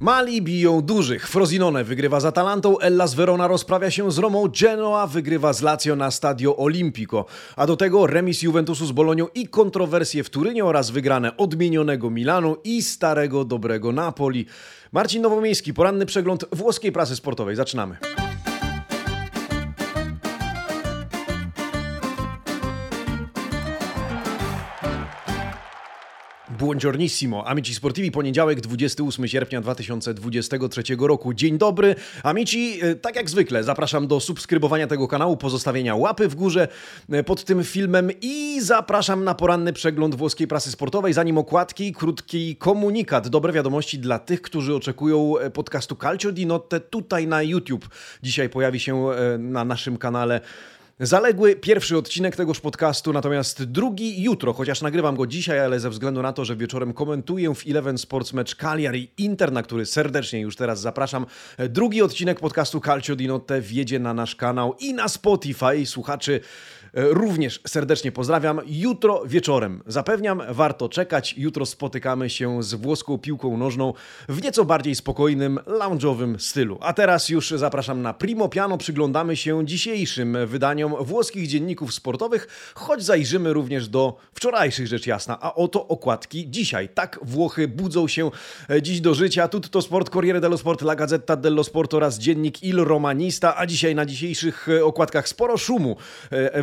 Mali biją dużych. Frosinone wygrywa z Atalantą, Ellas Verona rozprawia się z Romą, Genoa wygrywa z Lazio na Stadio Olimpico. A do tego remis Juventusu z Bolonią i kontrowersje w Turynie oraz wygrane odmienionego Milanu i starego dobrego Napoli. Marcin Nowomiejski, poranny przegląd włoskiej prasy sportowej. Zaczynamy. Buongiornissimo, amici sportivi, poniedziałek 28 sierpnia 2023 roku. Dzień dobry, amici, e, tak jak zwykle zapraszam do subskrybowania tego kanału, pozostawienia łapy w górze e, pod tym filmem i zapraszam na poranny przegląd włoskiej prasy sportowej. Zanim okładki, krótki komunikat, dobre wiadomości dla tych, którzy oczekują e, podcastu Calcio di Notte tutaj na YouTube. Dzisiaj pojawi się na naszym kanale Zaległy pierwszy odcinek tegoż podcastu, natomiast drugi jutro, chociaż nagrywam go dzisiaj, ale ze względu na to, że wieczorem komentuję w Eleven Sports Match Cagliari Inter, na który serdecznie już teraz zapraszam. Drugi odcinek podcastu Calcio di Notte wjedzie na nasz kanał i na Spotify. Słuchaczy również serdecznie pozdrawiam. Jutro wieczorem, zapewniam, warto czekać. Jutro spotykamy się z włoską piłką nożną w nieco bardziej spokojnym, lounge'owym stylu. A teraz już zapraszam na Primo Piano. Przyglądamy się dzisiejszym wydaniom włoskich dzienników sportowych, choć zajrzymy również do wczorajszych rzecz jasna. A oto okładki dzisiaj. Tak Włochy budzą się e, dziś do życia. Tutto Sport, Corriere dello Sport, La Gazzetta dello Sport oraz dziennik Il Romanista. A dzisiaj na dzisiejszych e, okładkach sporo szumu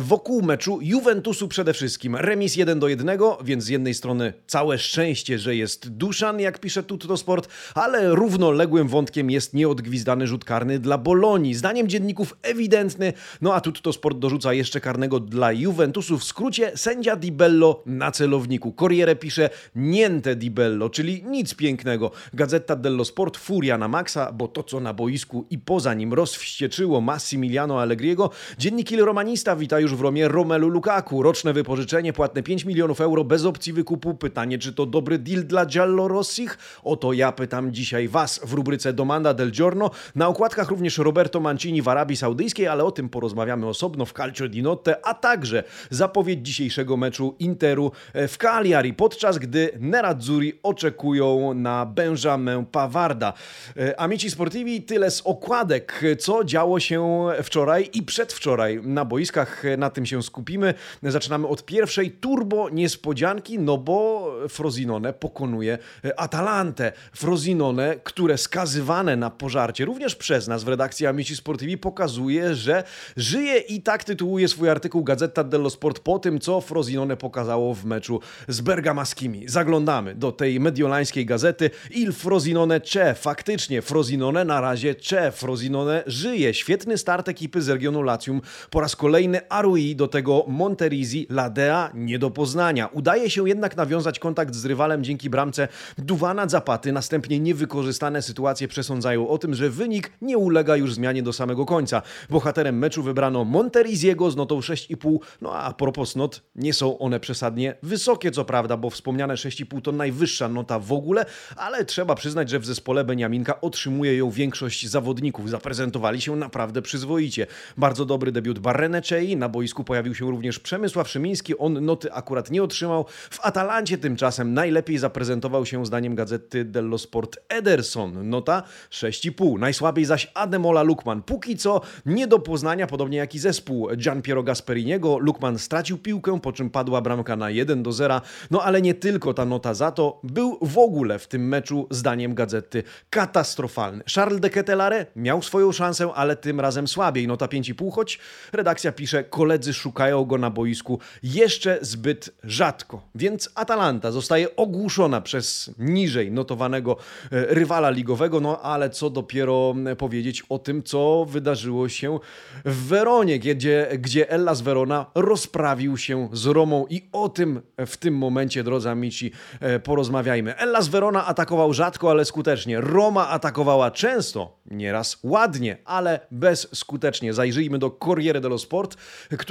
wokół wokół meczu Juventusu przede wszystkim. Remis 1 do 1, więc z jednej strony całe szczęście, że jest Duszan, jak pisze Tutto Sport, ale równoległym wątkiem jest nieodgwizdany rzut karny dla Bolonii. Zdaniem dzienników ewidentny, no a Tutto Sport dorzuca jeszcze karnego dla Juventusu. W skrócie sędzia Di Bello na celowniku. Corriere pisze niente Di Bello, czyli nic pięknego. Gazeta dello Sport furia na maksa, bo to co na boisku i poza nim rozwścieczyło Massimiliano Allegriego. Dziennik Il Romanista wita już w Romie Romelu Lukaku. Roczne wypożyczenie płatne 5 milionów euro bez opcji wykupu. Pytanie, czy to dobry deal dla Giallorossich? Oto ja pytam dzisiaj Was w rubryce Domanda del Giorno. Na okładkach również Roberto Mancini w Arabii Saudyjskiej, ale o tym porozmawiamy osobno w Calcio di Notte, a także zapowiedź dzisiejszego meczu Interu w Cagliari, podczas gdy Nerazzurri oczekują na Benjamin Pavarda. E, amici Sportivi, tyle z okładek, co działo się wczoraj i przedwczoraj na boiskach na tym się skupimy. Zaczynamy od pierwszej turbo niespodzianki, no bo Frosinone pokonuje Atalantę. Frosinone, które skazywane na pożarcie również przez nas w redakcji Amici Sportivi pokazuje, że żyje i tak tytułuje swój artykuł Gazeta dello Sport po tym, co Frosinone pokazało w meczu z bergamaskimi. Zaglądamy do tej mediolańskiej gazety. Il Frosinone c'è. Faktycznie Frosinone na razie c'è. Frosinone żyje. Świetny start ekipy z regionu Latium. Po raz kolejny Arui do tego Monterizi, Ladea nie do poznania. Udaje się jednak nawiązać kontakt z rywalem dzięki bramce Duwana Zapaty. Następnie niewykorzystane sytuacje przesądzają o tym, że wynik nie ulega już zmianie do samego końca. Bohaterem meczu wybrano Monteriziego z notą 6,5. No a propos not, nie są one przesadnie wysokie, co prawda, bo wspomniane 6,5 to najwyższa nota w ogóle, ale trzeba przyznać, że w zespole Beniaminka otrzymuje ją większość zawodników. Zaprezentowali się naprawdę przyzwoicie. Bardzo dobry debiut Barreneczei, na boisku pojawił się również Przemysław Szymiński. On noty akurat nie otrzymał. W Atalancie tymczasem najlepiej zaprezentował się zdaniem gazety dello Sport Ederson. Nota 6,5. Najsłabiej zaś Ademola Lukman. Póki co nie do poznania, podobnie jak i zespół Gian Piero Gasperiniego. Lukman stracił piłkę, po czym padła bramka na 1 do 0. No ale nie tylko ta nota za to. Był w ogóle w tym meczu zdaniem gazety katastrofalny. Charles de Ketelare miał swoją szansę, ale tym razem słabiej. Nota 5,5, choć redakcja pisze koledzy szukają go na boisku jeszcze zbyt rzadko. Więc Atalanta zostaje ogłuszona przez niżej notowanego e, rywala ligowego, no ale co dopiero powiedzieć o tym, co wydarzyło się w Weronie, gdzie, gdzie Ellas Verona rozprawił się z Romą i o tym w tym momencie, drodzy amici, e, porozmawiajmy. Ellas Verona atakował rzadko, ale skutecznie. Roma atakowała często, nieraz ładnie, ale bezskutecznie. Zajrzyjmy do Corriere dello Sport,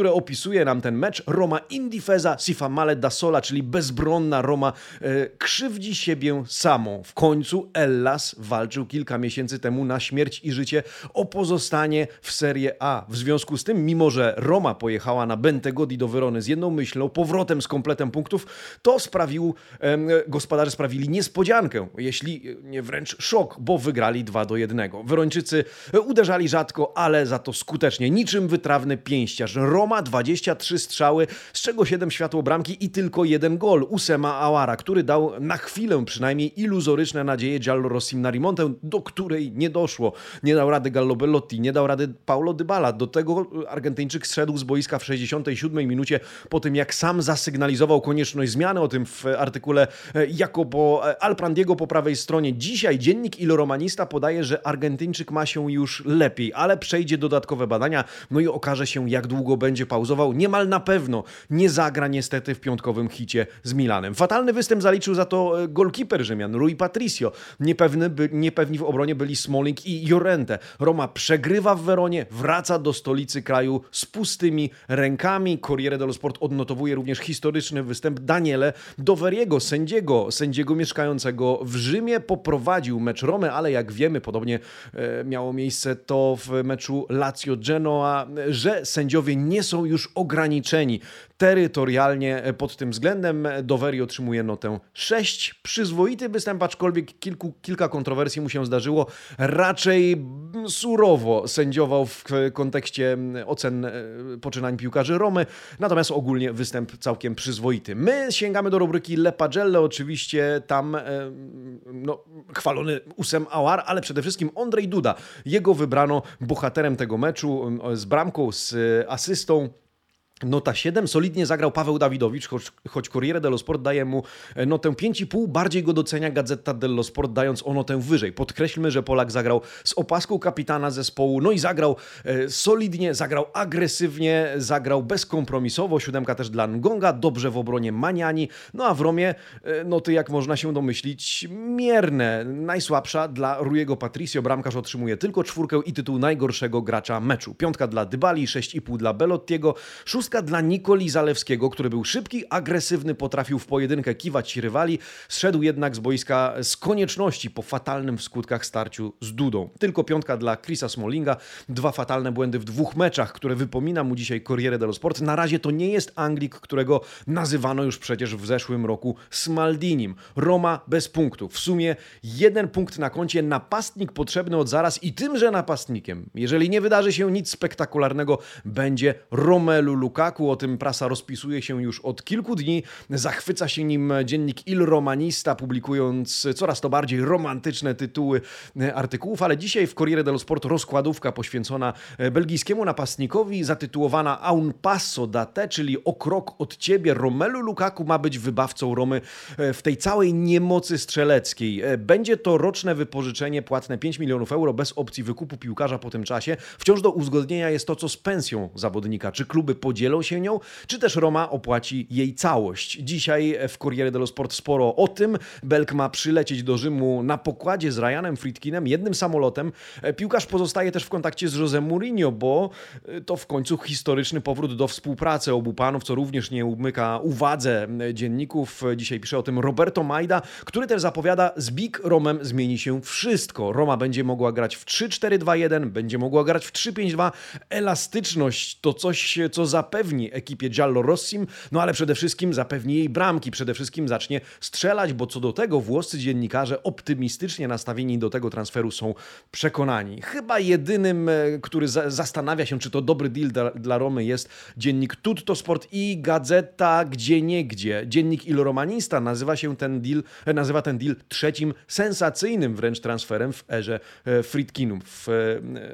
które opisuje nam ten mecz. Roma indifesa si fa male da sola, czyli bezbronna Roma e, krzywdzi siebie samą. W końcu Ellas walczył kilka miesięcy temu na śmierć i życie o pozostanie w Serie A. W związku z tym mimo że Roma pojechała na Bentegodi do Werony z jedną myślą, powrotem z kompletem punktów, to sprawił, gospodarze sprawili niespodziankę, jeśli nie wręcz szok, bo wygrali 2 do 1. Werończycy uderzali rzadko, ale za to skutecznie, niczym wytrawny pięściarz. Roma 23 strzały, z czego 7 światło bramki i tylko jeden gol Usema Awara, który dał na chwilę przynajmniej iluzoryczne nadzieje Giallo Rossim na remontę, do której nie doszło. Nie dał rady Gallo Bellotti, nie dał rady Paulo Dybala. Do tego Argentyńczyk zszedł z boiska w 67 minucie po tym, jak sam zasygnalizował konieczność zmiany. O tym w artykule e, Jacopo e, Alprandiego po prawej stronie. Dzisiaj dziennik Il Romanista podaje, że Argentyńczyk ma się już lepiej, ale przejdzie dodatkowe badania, no i okaże się, jak długo będzie pauzował. Niemal na pewno nie zagra niestety w piątkowym hicie z Milanem. Fatalny występ zaliczył za to e, golkiper Rzymian, Rui Patricio. Niepewny by, niepewni w obronie byli Smalling i Jorente. Roma przegrywa w Weronie, wraca do stolicy kraju z pustymi rękami. Corriere dello Sport odnotowuje również historyczny występ Daniele Doveriego, sędziego, sędziego mieszkającego w Rzymie. Poprowadził mecz Romy, ale jak wiemy, podobnie e, miało miejsce to w meczu Lazio-Genoa, że sędziowie nie są już ograniczeni terytorialnie pod tym względem. Doveri otrzymuje notę 6. Przyzwoity występ, aczkolwiek kilku, kilka kontrowersji mu się zdarzyło. Raczej surowo sędziował w kontekście ocen e, poczynań piłkarzy Romy, natomiast ogólnie występ całkiem przyzwoity. My sięgamy do rubryki Le Pagelle, oczywiście tam e, no, chwalony Usem Awar, ale przede wszystkim Andrzej Duda. Jego wybrano bohaterem tego meczu z bramką, z asystą. Nota 7. Solidnie zagrał Paweł Dawidowicz, choć, choć Corriere dello Sport daje mu e, notę 5,5. Bardziej go docenia Gazeta dello Sport, dając o notę wyżej. Podkreślmy, że Polak zagrał z opaską kapitana zespołu, no i zagrał e, solidnie, zagrał agresywnie, zagrał bezkompromisowo. Siódemka też dla Ngonga, dobrze w obronie Maniani. No a w Romie e, noty, jak można się domyślić, mierne. Najsłabsza dla Rujego Patricio. Bramkarz otrzymuje tylko czwórkę i tytuł najgorszego gracza meczu. Piątka dla Dybali, 6,5 dla Belottiego, szóstka Szóstka dla Nikoli Zalewskiego, który był szybki, agresywny, potrafił w pojedynkę kiwać rywali, zszedł jednak z boiska z konieczności po fatalnym w skutkach starciu z Dudą. Tylko piątka dla Chrisa Smallinga, dwa fatalne błędy w dwóch meczach, które wypomina mu dzisiaj Corriere dello Sport. Na razie to nie jest Anglik, którego nazywano już przecież w zeszłym roku Smaldinim. Roma bez punktów. W sumie jeden punkt na koncie, napastnik potrzebny od zaraz i tymże napastnikiem, jeżeli nie wydarzy się nic spektakularnego, będzie Romelu Lukaku Lukaku, o tym prasa rozpisuje się już od kilku dni. Zachwyca się nim dziennik Il Romanista, publikując coraz to bardziej romantyczne tytuły artykułów, ale dzisiaj w Corriere dello Sport rozkładówka poświęcona belgijskiemu napastnikowi, zatytułowana A un passo da te, czyli o krok od ciebie. Romelu Lukaku ma być wybawcą Romy w tej całej niemocy strzeleckiej. Będzie to roczne wypożyczenie płatne 5 milionów euro bez opcji wykupu piłkarza po tym czasie. Wciąż do uzgodnienia jest to, co z pensją zawodnika. Czy kluby podzielą podzielą się nią, czy też Roma opłaci jej całość. Dzisiaj w Corriere dello Sport sporo o tym. Belk ma przylecieć do Rzymu na pokładzie z Ryanem Friedkinem, jednym samolotem. Piłkarz pozostaje też w kontakcie z José Mourinho, bo to w końcu historyczny powrót do współpracy obu panów, co również nie umyka uwadze dzienników. Dzisiaj pisze o tym Roberto Majda, który też zapowiada, z Big Romem zmieni się wszystko. Roma będzie mogła grać w 3-4-2-1, będzie mogła grać w 3-5-2. Elastyczność to coś, co zapewni zapewni ekipie Giallo Rossim, no ale przede wszystkim zapewni jej bramki, przede wszystkim zacznie strzelać, bo co do tego włoscy dziennikarze optymistycznie nastawieni do tego transferu są przekonani. Chyba jedynym, e, który za zastanawia się, czy to dobry deal dla, dla Romy jest dziennik Tutto Sport i Gazeta Gdzie Niegdzie. Dziennik Il Romanista nazywa się ten deal, e, nazywa ten deal trzecim sensacyjnym wręcz transferem w erze e, Friedkinów.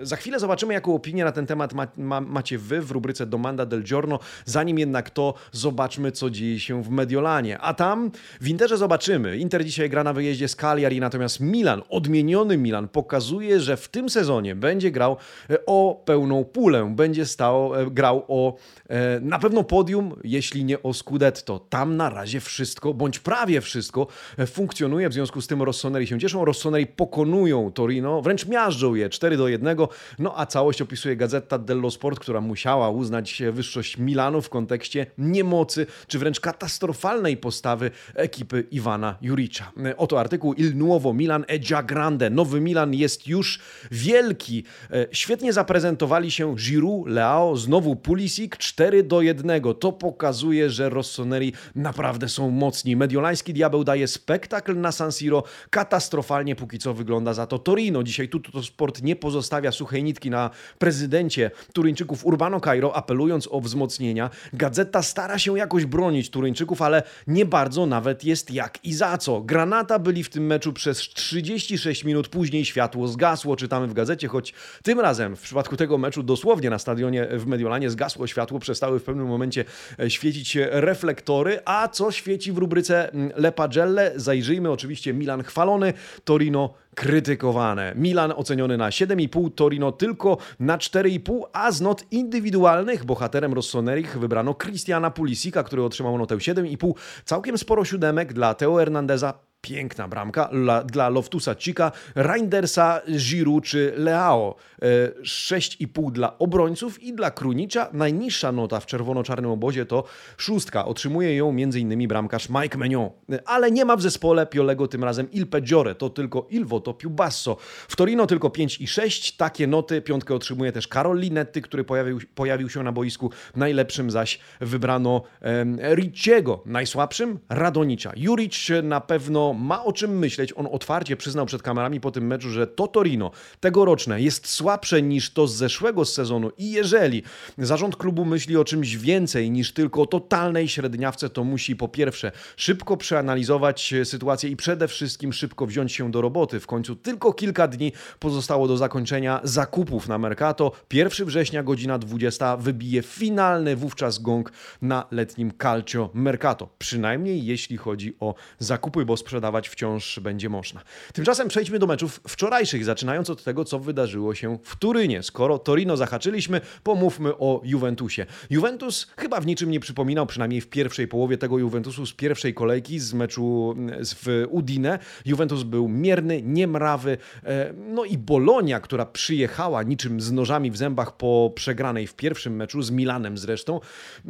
Za chwilę zobaczymy, jaką opinię na ten temat ma, ma, macie wy w rubryce Domanda del Giorno. Zanim jednak to, zobaczmy, co dzieje się w Mediolanie. A tam w Interze zobaczymy. Inter dzisiaj gra na wyjeździe z Cagliari, natomiast Milan, odmieniony Milan, pokazuje, że w tym sezonie będzie grał e, o pełną pulę. Będzie stał, e, grał o e, na pewno podium, jeśli nie o Scudetto. Tam na razie wszystko, bądź prawie wszystko funkcjonuje. W związku z tym Rossoneri się cieszą. Rossoneri pokonują Torino, wręcz miażdżą je 4 do 1. No a całość opisuje Gazeta dello Sport, która musiała uznać wyższą twórczość Milanu w kontekście niemocy, czy wręcz katastrofalnej postawy ekipy Iwana Juricza. Oto artykuł Il Nuovo Milan è già grande. Nowy Milan jest już wielki. Świetnie zaprezentowali się Giroud, Leao, znowu Pulisic 4 do 1. To pokazuje, że Rossoneri naprawdę są mocni. Mediolański diabeł daje spektakl na San Siro. Katastrofalnie póki co wygląda za to Torino. Dzisiaj Tutto Sport nie pozostawia suchej nitki na prezydencie Turyńczyków Urbano Cairo, apelując o wzmocnienia. Gazeta stara się jakoś bronić Turyńczyków, ale nie bardzo nawet jest jak i za co. Granata byli w tym meczu przez 36 minut, później światło zgasło, czytamy w gazecie, choć tym razem w przypadku tego meczu dosłownie na stadionie w Mediolanie zgasło światło, przestały w pewnym momencie e, świecić się reflektory, a co świeci w rubryce mm, Le Pagelle? Zajrzyjmy oczywiście Milan chwalony, Torino krytykowane. Milan oceniony na 7,5, Torino tylko na 4,5, a z not indywidualnych bohaterem Rossonerich wybrano Cristiana Pulisika, który otrzymał notę 7,5. Całkiem sporo siódemek dla Teo Hernandeza, Piękna bramka dla, dla Loftusa Cika, Reindersa, Giroud czy Leao. 6,5 e, dla obrońców i dla Krunicza. Najniższa nota w czerwono-czarnym obozie to szóstka. Otrzymuje ją m.in. bramkarz Mike Menion. Ale nie ma w zespole Piolego tym razem Il Peggiore, to tylko Il Voto Più Basso. W Torino tylko 5 i 6. Takie noty. Piątkę otrzymuje też Karol Linetti, który pojawił, pojawił się na boisku. Najlepszym zaś wybrano um, Ricciego. Najsłabszym Radonicza. Juric na pewno ma o czym myśleć. On otwarcie przyznał przed kamerami po tym meczu, że to Torino tegoroczne jest słabsze niż to z zeszłego sezonu i jeżeli zarząd klubu myśli o czymś więcej niż tylko o totalnej średniawce, to musi po pierwsze szybko przeanalizować sytuację i przede wszystkim szybko wziąć się do roboty. W końcu tylko kilka dni pozostało do zakończenia zakupów na Mercato. 1 września godzina 20 wybije finalny wówczas gong na letnim Calcio Mercato. Przynajmniej jeśli chodzi o zakupy, bo sprzedaż sprzedawać wciąż będzie można. Tymczasem przejdźmy do meczów wczorajszych, zaczynając od tego, co wydarzyło się w Turynie. Skoro Torino zahaczyliśmy, pomówmy o Juventusie. Juventus chyba w niczym nie przypominał, przynajmniej w pierwszej połowie tego Juventusu z pierwszej kolejki z meczu w Udine. Juventus był mierny, niemrawy, e, no i Bolonia, która przyjechała niczym z nożami w zębach po przegranej w pierwszym meczu z Milanem zresztą,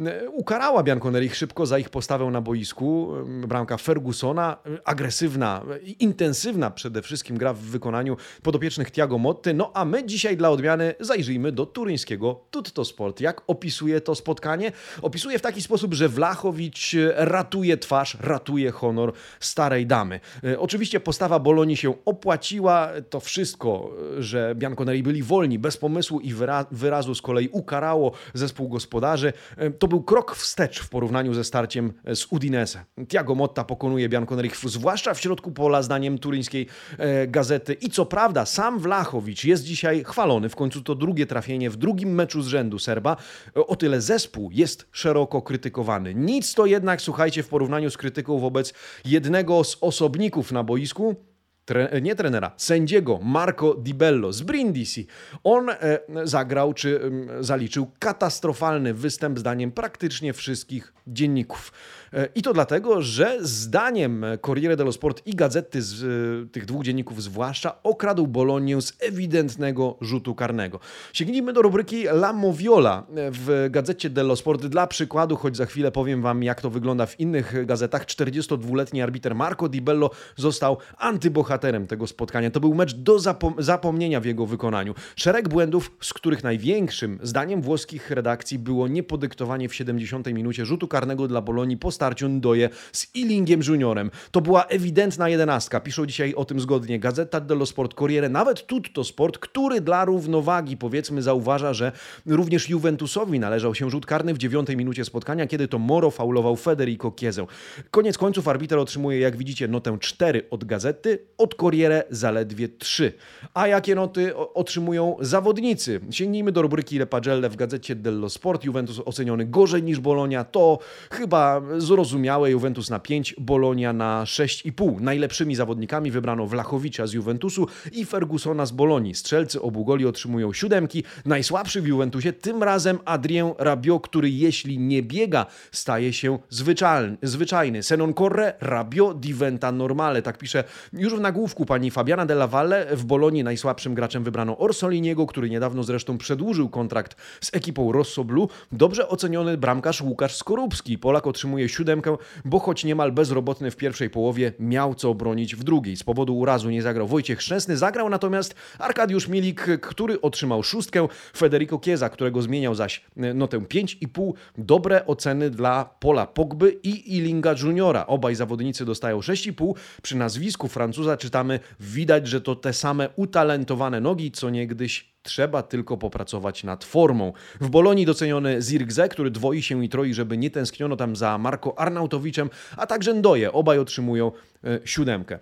e, ukarała Bianconeri szybko za ich postawę na boisku. Bramka Fergusona, agresywna, intensywna przede wszystkim gra w wykonaniu podopiecznych Tiago Motte. No a my dzisiaj dla odmiany zajrzyjmy do turyńskiego Tutto Sport. Jak opisuje to spotkanie? Opisuje w taki sposób, że Wlachowicz ratuje twarz, ratuje honor starej damy. E, oczywiście postawa Bolonii się opłaciła. To wszystko, że Bianconeri byli wolni, bez pomysłu i wyrazu z kolei ukarało zespół gospodarzy. E, to był krok wstecz w porównaniu ze starciem z Udinese. Tiago Motta pokonuje Bianconeri zwłaszcza zwłaszcza w środku pola, zdaniem turyńskiej e, gazety. I co prawda, sam Wlachowicz jest dzisiaj chwalony. W końcu to drugie trafienie w drugim meczu z rzędu Serba. E, o tyle zespół jest szeroko krytykowany. Nic to jednak, słuchajcie, w porównaniu z krytyką wobec jednego z osobników na boisku, tre, nie trenera, sędziego Marco Di Bello z Brindisi. On e, zagrał czy e, zaliczył katastrofalny występ zdaniem praktycznie wszystkich dzienników. E, I to dlatego, że zdaniem Corriere dello Sport i gazety z e, tych dwóch dzienników zwłaszcza okradł Bolonię z ewidentnego rzutu karnego. Sięgnijmy do rubryki La Moviola w gazecie dello Sport. Dla przykładu, choć za chwilę powiem wam jak to wygląda w innych gazetach, 42-letni arbiter Marco Di Bello został antybohaterem tego spotkania. To był mecz do zapom zapomnienia w jego wykonaniu. Szereg błędów, z których największym, zdaniem włoskich redakcji, było niepodyktowanie w 70 minucie rzutu karnego dla Bolonii po starciu Ndoje z Illingiem Juniorem. To była ewidentna jedenastka. Piszą dzisiaj o tym zgodnie Gazeta dello Sport, Corriere, nawet Tutto Sport, który dla równowagi powiedzmy zauważa, że również Juventusowi należał się rzut karny w dziewiątej minucie spotkania, kiedy to Moro faulował Federico Chiesę. Koniec końców arbiter otrzymuje, jak widzicie, notę 4 od Gazety, od Corriere zaledwie 3. A jakie noty otrzymują zawodnicy? Sięgnijmy do rubryki Le Pagelle w Gazecie dello Sport. Juventus oceniony gorzej niż Bolonia. To chyba zrozumiałe. Juventus na 5, Bolonia na 6,5. Najlepszymi zawodnikami wybrano Wlachowicza z Juventusu i Fergusona z Bolonii. Strzelcy obu goli otrzymują siódemki. Najsłabszy w Juventusie tym razem Adrien Rabiot, który jeśli nie biega, staje się zwyczajny. zwyczajny. Se non corre, Rabiot diventa normale. Tak pisze już w nagłówku pani Fabiana Della Valle w Bolonii najsłabszym graczem wybrano Orsoliniego, który niedawno zresztą przedłużył kontrakt z ekipą Rosso Blu. Dobrze oceniony bramkarz Łukasz Skorupski. Polak otrzymuje siódemkę, bo choć niemal bezrobotny w pierwszej połowie, miał co obronić w drugiej. Z powodu urazu nie zagrał Wojciech Szczęsny, zagrał natomiast Arkadiusz Milik, który otrzymał szóstkę, Federico Chiesa, którego zmieniał zaś e, notę 5,5. Dobre oceny dla Pola Pogby i Ilinga Juniora. Obaj zawodnicy dostają 6,5. Przy nazwisku Francuza czytamy, widać, że to te same utalentowane nogi, co niegdyś Trzeba tylko popracować nad formą. W Bolonii doceniony Zirgze, który dwoi się i troi, żeby nie tęskniono tam za Marco Arnautowiczem, a także Ndoje. Obaj otrzymują y, siódemkę.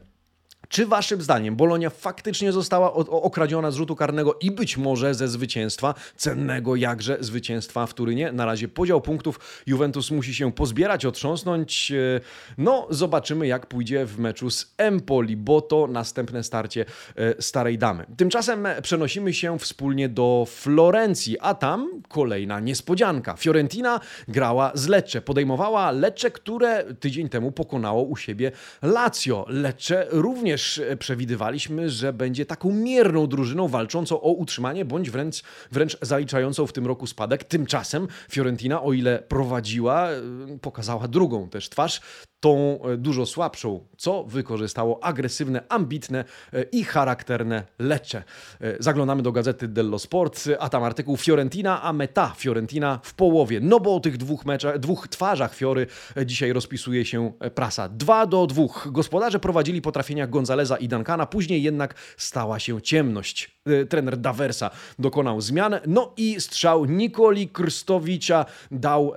Czy waszym zdaniem Bolonia faktycznie została okradziona z rzutu karnego i być może ze zwycięstwa, cennego jakże zwycięstwa w Turynie? Na razie podział punktów Juventus musi się pozbierać, otrząsnąć. E, no, zobaczymy jak pójdzie w meczu z Empoli, bo to następne starcie e, Starej Damy. Tymczasem przenosimy się wspólnie do Florencji, a tam kolejna niespodzianka. Fiorentina grała z Lecce, podejmowała Lecce, które tydzień temu pokonało u siebie Lazio. Lecce również również e, przewidywaliśmy, że będzie taką mierną drużyną walczącą o utrzymanie, bądź wręcz, wręcz zaliczającą w tym roku spadek. Tymczasem Fiorentina, o ile prowadziła, e, pokazała drugą też twarz tą e, dużo słabszą, co wykorzystało agresywne, ambitne e, i charakterne Lecce. E, zaglądamy do gazety Dello Sport, a tam artykuł Fiorentina a meta Fiorentina w połowie. No bo o tych dwóch, meczach, dwóch twarzach Fiory dzisiaj rozpisuje się prasa. 2 do 2. Gospodarze prowadzili po trafieniach Gonzaleza i Duncana, później jednak stała się ciemność. Trener Daversa dokonał zmian, no i strzał Nikoli Krstowicza dał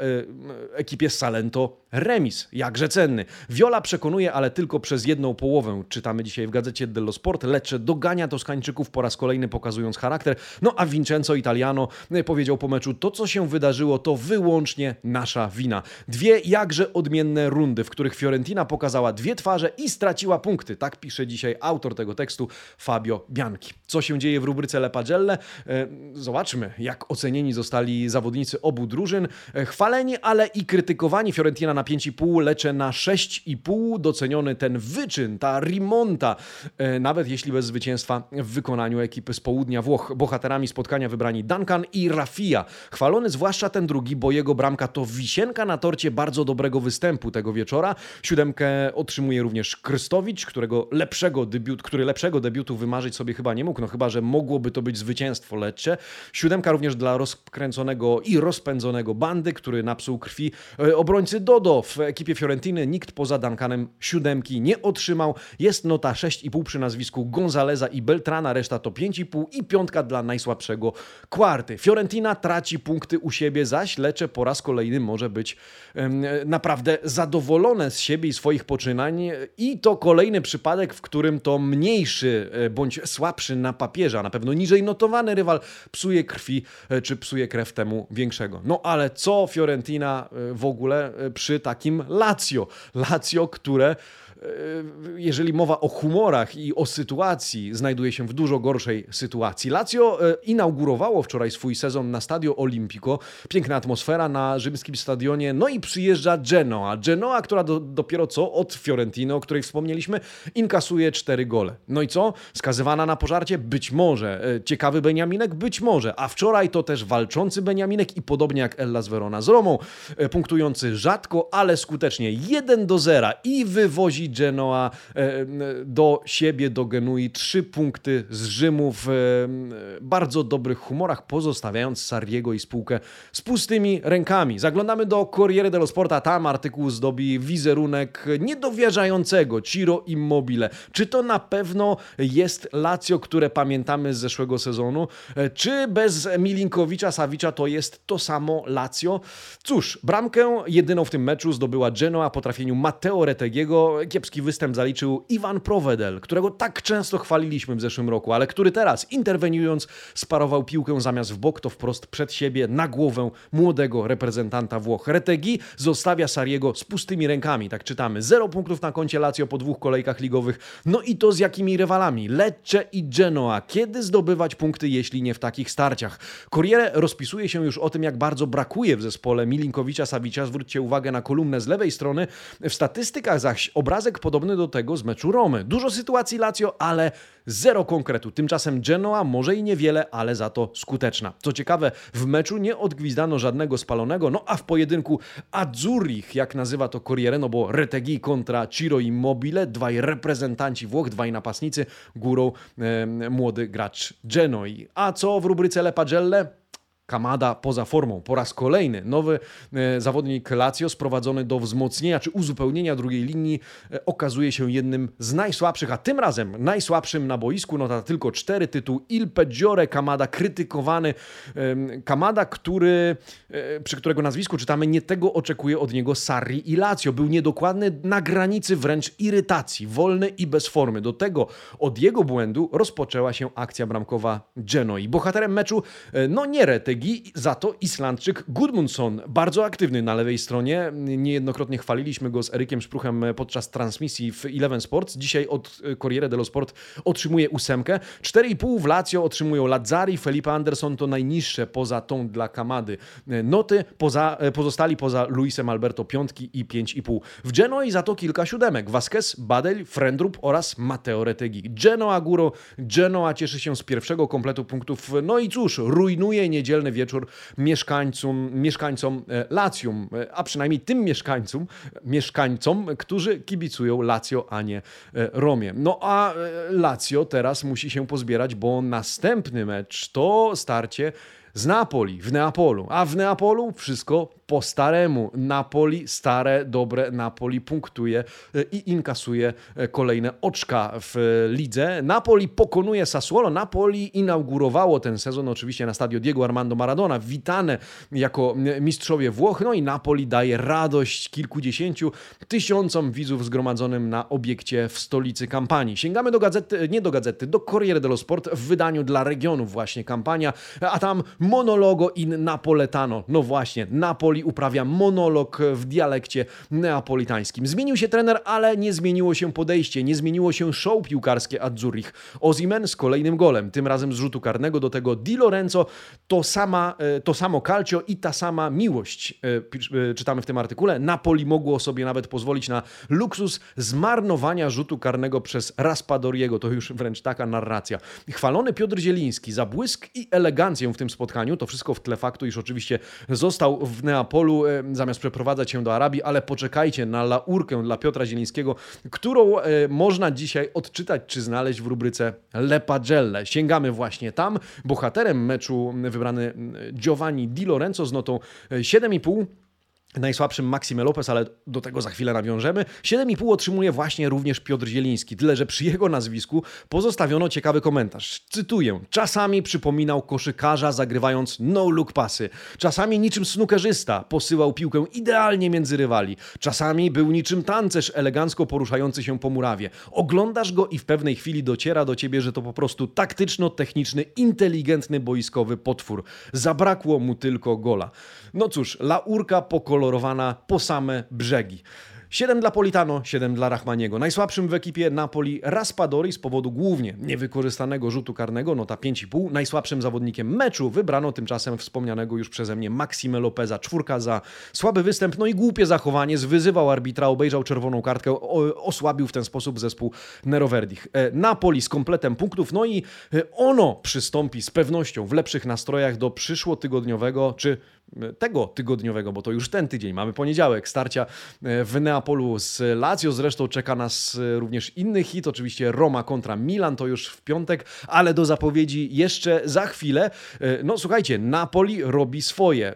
ekipie Salento remis, jakże cenny. Viola przekonuje, ale tylko przez jedną połowę. Czytamy dzisiaj w gazecie dello Sport. Lecce dogania Toskańczyków po raz kolejny pokazując charakter. No a Vincenzo Italiano e, powiedział po meczu, to co się wydarzyło to wyłącznie nasza wina. Dwie jakże odmienne rundy, w których Fiorentina pokazała dwie twarze i straciła punkty. Tak pisze dzisiaj autor tego tekstu Fabio Bianchi. Co się dzieje w rubryce Le Pagelle? E, zobaczmy, jak ocenieni zostali zawodnicy obu drużyn. E, chwaleni, ale i krytykowani Fiorentina na 5,5, leczę na 6,5. Doceniony ten wyczyn, ta rimonta, e, nawet jeśli bez zwycięstwa w wykonaniu ekipy z południa Włoch. Bohaterami spotkania wybrani Duncan i Rafia. Chwalony zwłaszcza ten drugi, bo jego bramka to wisienka na torcie bardzo dobrego występu tego wieczora. Siódemkę otrzymuje również Krystowicz, którego lepszego debiut, który lepszego debiutu wymarzyć sobie chyba nie mógł, no chyba, że mogłoby to być zwycięstwo Lecce. Siódemka również dla rozkręconego i rozpędzonego bandy, który napsuł krwi e, obrońcy Dodo w ekipie Fiorentiny nikt poza Duncanem siódemki nie otrzymał. Jest nota 6,5 przy nazwisku Gonzaleza i Beltrana, reszta to 5,5 i piątka dla najsłabszego kwarty. Fiorentina traci punkty u siebie, zaś Lecze po raz kolejny może być naprawdę zadowolone z siebie i swoich poczynań i to kolejny przypadek, w którym to mniejszy e, bądź słabszy na papierze, a na pewno niżej notowany rywal psuje krwi e, czy psuje krew temu większego. No ale co Fiorentina e, w ogóle przy takim Lazio. Lazio, które jeżeli mowa o humorach i o sytuacji, znajduje się w dużo gorszej sytuacji. Lazio e, inaugurowało wczoraj swój sezon na Stadio Olimpico. Piękna atmosfera na rzymskim stadionie. No i przyjeżdża Genoa. Genoa, która do, dopiero co od Fiorentino, o której wspomnieliśmy, inkasuje cztery gole. No i co? Skazywana na pożarcie? Być może. E, ciekawy Beniaminek? Być może. A wczoraj to też walczący Beniaminek i podobnie jak Ellas Verona z Romą, punktujący rzadko, ale skutecznie 1 do 0 i wywozi Genoa e, do siebie, do Genui. Trzy punkty z Rzymu w e, bardzo dobrych humorach, pozostawiając Sariego i spółkę z pustymi rękami. Zaglądamy do Corriere dello Sporta. Tam artykuł zdobi wizerunek niedowierzającego Ciro Immobile. Czy to na pewno jest Lazio, które pamiętamy z zeszłego sezonu? E, czy bez Milinkowicza, Sawicza to jest to samo Lazio? Cóż, bramkę jedyną w tym meczu zdobyła Genoa po trafieniu Matteo Retegiego kiepski występ zaliczył Iwan Provedel, którego tak często chwaliliśmy w zeszłym roku, ale który teraz, interweniując, sparował piłkę zamiast w bok, to wprost przed siebie, na głowę młodego reprezentanta Włoch. Retegi zostawia Sariego z pustymi rękami, tak czytamy. Zero punktów na koncie Lazio po dwóch kolejkach ligowych. No i to z jakimi rywalami? Lecce i Genoa. Kiedy zdobywać punkty, jeśli nie w takich starciach? Corriere rozpisuje się już o tym, jak bardzo brakuje w zespole Milinkowicza Savicia. Zwróćcie uwagę na kolumnę z lewej strony. W statystykach zaś obrazek obrazek podobny do tego z meczu Romy. Dużo sytuacji Lazio, ale zero konkretu. Tymczasem Genoa może i niewiele, ale za to skuteczna. Co ciekawe, w meczu nie odgwizdano żadnego spalonego, no a w pojedynku Azzurrich, jak nazywa to Corriere, no bo Retegi kontra Ciro Immobile, dwaj reprezentanci Włoch, dwaj napastnicy, górą e, młody gracz Genoi. A co w rubryce Le Pagelle? Kamada poza formą. Po raz kolejny nowy e, zawodnik Lazio sprowadzony do wzmocnienia czy uzupełnienia drugiej linii e, okazuje się jednym z najsłabszych, a tym razem najsłabszym na boisku. Nota tylko cztery tytuł Il Peggiore Kamada krytykowany. Kamada, który, e, przy którego nazwisku czytamy nie tego oczekuje od niego Sarri i Lazio. Był niedokładny na granicy wręcz irytacji, wolny i bez formy. Do tego od jego błędu rozpoczęła się akcja bramkowa Genoi. Bohaterem meczu no nie Retek za to Islandczyk Gudmundsson, bardzo aktywny na lewej stronie. Niejednokrotnie chwaliliśmy go z Erykiem Szpruchem podczas transmisji w Eleven Sports. Dzisiaj od Corriere dello Sport otrzymuje ósemkę. 4,5 w Lazio otrzymują Lazzari, Felipe Anderson to najniższe poza tą dla Kamady. Noty poza, pozostali poza Luisem Alberto piątki i 5,5. W Genoi za to kilka siódemek. Vasquez, Badel, Frendrup oraz Matteo Retegi. Genoa Guro, Genoa cieszy się z pierwszego kompletu punktów. No i cóż, rujnuje niedzielny wieczór mieszkańcom, mieszkańcom e, Lacjum, e, a przynajmniej tym mieszkańcom, mieszkańcom, którzy kibicują Lazio, a nie e, Romie. No a Lazio teraz musi się pozbierać, bo następny mecz to starcie z Napoli w Neapolu, a w Neapolu wszystko po staremu. Napoli, stare, dobre Napoli punktuje e, i inkasuje e, kolejne oczka w lidze. Napoli pokonuje Sassuolo. Napoli inaugurowało ten sezon oczywiście na stadio Diego Armando Maradona, witane jako mistrzowie Włoch. No i Napoli daje radość kilkudziesięciu tysiącom widzów zgromadzonym na obiekcie w stolicy kampanii. Sięgamy do gazety, nie do gazety, do Corriere dello Sport w wydaniu dla regionów właśnie kampania, a tam monologo in napoletano. No właśnie, Napoli uprawia monolog w dialekcie neapolitańskim. Zmienił się trener, ale nie zmieniło się podejście, nie zmieniło się show piłkarskie Azzurrich. Ozimen z kolejnym golem, tym razem z rzutu karnego, do tego Di Lorenzo, to, sama, e, to samo calcio i ta sama miłość, e, e, czytamy w tym artykule. Napoli mogło sobie nawet pozwolić na luksus zmarnowania rzutu karnego przez Raspadoriego, to już wręcz taka narracja. Chwalony Piotr Zieliński za błysk i elegancję w tym spotkaniu, to wszystko w tle faktu, iż oczywiście został w Neapolu Polu e, zamiast przeprowadzać się do Arabii, ale poczekajcie na laurkę dla Piotra Zielińskiego, którą e, można dzisiaj odczytać czy znaleźć w rubryce Le Pagelle. Sięgamy właśnie tam. Bohaterem meczu wybrany Giovanni Di Lorenzo z notą 7,5 e, najsłabszym Maxime Lopez, ale do tego za chwilę nawiążemy. 7,5 otrzymuje właśnie również Piotr Zieliński, tyle że przy jego nazwisku pozostawiono ciekawy komentarz. Cytuję: Czasami przypominał koszykarza zagrywając no-look pasy. Czasami niczym snookerzysta posyłał piłkę idealnie między rywali. Czasami był niczym tancerz elegancko poruszający się po murawie. Oglądasz go i w pewnej chwili dociera do ciebie, że to po prostu taktyczno-techniczny, inteligentny boiskowy potwór. Zabrakło mu tylko gola. No cóż, laurka pokolorowana po same brzegi. 7 dla Politano, 7 dla Rachmaniego. Najsłabszym w ekipie Napoli Raspadori z powodu głównie niewykorzystanego rzutu karnego, nota 5,5. Najsłabszym zawodnikiem meczu wybrano tymczasem wspomnianego już przeze mnie Maxime Lopeza. Czwórka za słaby występ, no i głupie zachowanie. Zwyzywał arbitra, obejrzał czerwoną kartkę, osłabił w ten sposób zespół Neroverdich. E, Napoli z kompletem punktów, no i e, ono przystąpi z pewnością w lepszych nastrojach do przyszłotygodniowego, czy tego tygodniowego, bo to już ten tydzień, mamy poniedziałek, starcia e, w Neapolu z Lazio, zresztą czeka nas e, również inny hit, oczywiście Roma kontra Milan, to już w piątek, ale do zapowiedzi jeszcze za chwilę. E, no słuchajcie, Napoli robi swoje.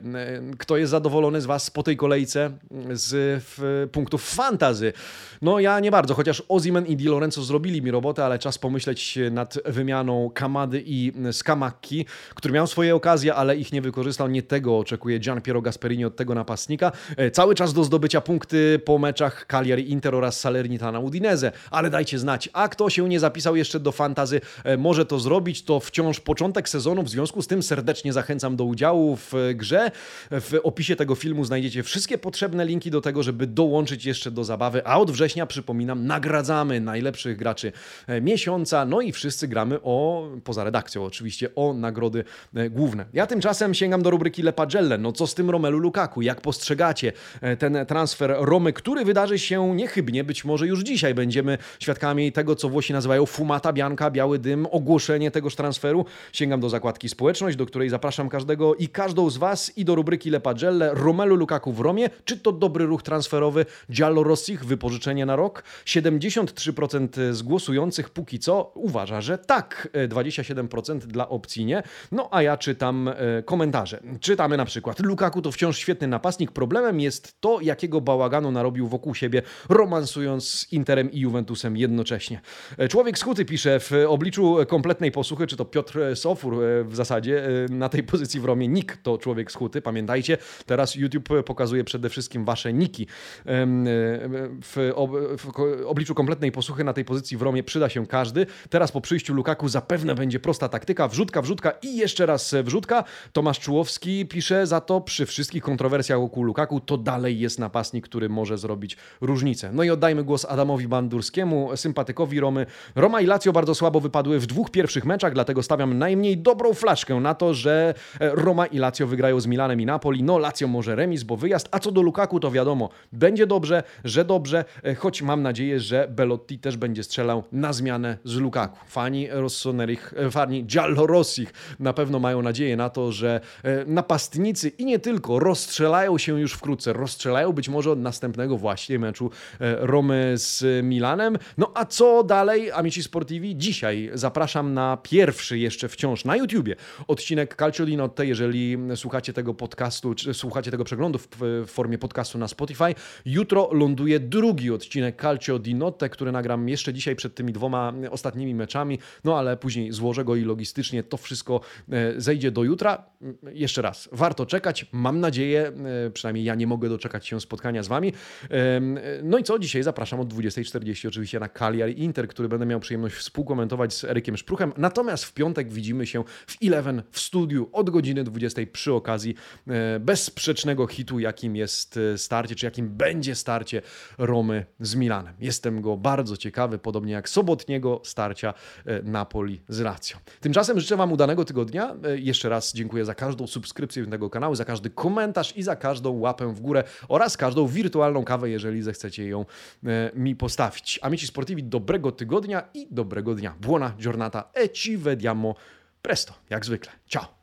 Kto jest zadowolony z Was po tej kolejce z punktów fantazy? No ja nie bardzo, chociaż Ozimen i Di Lorenzo zrobili mi robotę, ale czas pomyśleć nad wymianą Kamady i Skamakki, który miał swoje okazje, ale ich nie wykorzystał, nie tego oczekuję oczekuje Gian Piero Gasperini od tego napastnika. E, cały czas do zdobycia punkty po meczach Cagliari Inter oraz Salernitana Udinese, ale dajcie znać, a kto się nie zapisał jeszcze do fantazy, e, może to zrobić, to wciąż początek sezonu, w związku z tym serdecznie zachęcam do udziału w grze. W opisie tego filmu znajdziecie wszystkie potrzebne linki do tego, żeby dołączyć jeszcze do zabawy, a od września, przypominam, nagradzamy najlepszych graczy e, miesiąca, no i wszyscy gramy o, poza redakcją oczywiście, o nagrody główne. Ja tymczasem sięgam do rubryki Le No co z tym Romelu Lukaku? Jak postrzegacie e, ten transfer Romy, który wydarzy się niechybnie, być może już dzisiaj będziemy świadkami tego, co Włosi nazywają fumata bianka, biały dym, ogłoszenie tegoż transferu. Sięgam do zakładki społeczność, do której zapraszam każdego i każdą z Was i do rubryki Le Pagelle. Romelu Lukaku w Romie. Czy to dobry ruch transferowy Giallo Rossich, wypożyczenie na rok? 73% z głosujących póki co uważa, że tak. 27% dla opcji nie. No a ja czytam e, komentarze. Czytamy na przykład Lukaku to wciąż świetny napastnik. Problemem jest to, jakiego bałaganu narobił wokół siebie, romansując z Interem i Juventusem jednocześnie. E, Człowiek skuty pisze w obliczu kompletnej posłuchy, czy to Piotr Sofur e, w zasadzie na tej pozycji w Romie. Nick to człowiek skuty, pamiętajcie. Teraz YouTube pokazuje przede wszystkim wasze niki. W, obliczu kompletnej posłuchy na tej pozycji w Romie przyda się każdy. Teraz po przyjściu Lukaku zapewne będzie prosta taktyka, wrzutka, wrzutka i jeszcze raz wrzutka. Tomasz Czułowski pisze za to, przy wszystkich kontrowersjach wokół Lukaku, to dalej jest napastnik, który może zrobić różnicę. No i oddajmy głos Adamowi Bandurskiemu, sympatykowi Romy. Roma i Lazio bardzo słabo wypadły w dwóch pierwszych meczach, dlatego stawiam najmniej dobrą flaszkę na to, że Roma i Lazio wygrają z Milanem i Napoli. No Lazio może remis, bo wyjazd, a co do Lukaku to wiadomo, będzie dobrze, że dobrze, choć mam nadzieję, że Belotti też będzie strzelał na zmianę z Lukaku. Fani Rossonerich, fani Giallorossich na pewno mają nadzieję na to, że e, i nie tylko rozstrzelają się już wkrótce. Rozstrzelają być może od następnego właśnie meczu e, Romy z Milanem. No a co dalej, Amici Sportivi? Dzisiaj zapraszam na pierwszy jeszcze wciąż na YouTubie odcinek Calcio di Notte. Jeżeli słuchacie tego podcastu, czy słuchacie tego przeglądu w formie podcastu na Spotify, jutro ląduje drugi odcinek Calcio di Notte, który nagram jeszcze dzisiaj przed tymi dwoma ostatnimi meczami, no ale później złożę go i logistycznie to wszystko e, zejdzie do jutra. Jeszcze raz, warto czekać. Mam nadzieję, e, przynajmniej ja nie mogę doczekać się spotkania z Wami. No i co? Dzisiaj zapraszam od 20.40 oczywiście na Cagliari Inter, który będę miał przyjemność współkomentować z Erykiem Szpruchem. Natomiast w piątek widzimy się w Eleven w studiu od godziny 20 przy okazji e, bezsprzecznego hitu, jakim jest starcie, czy jakim będzie starcie Romy z Milanem. Jestem go bardzo ciekawy, podobnie jak sobotniego starcia Napoli z Lazio. Tymczasem życzę Wam udanego tygodnia. E, jeszcze raz dziękuję za każdą subskrypcję tego kanału, za każdy komentarz i za każdą łapę w górę oraz każdą wirtualną kawę, jeżeli zechcecie ją e, mi postawić. Amici Sportivi, dobrego tygodnia i dobrego dnia. Buona giornata e ci vediamo presto, jak zwykle. Ciao!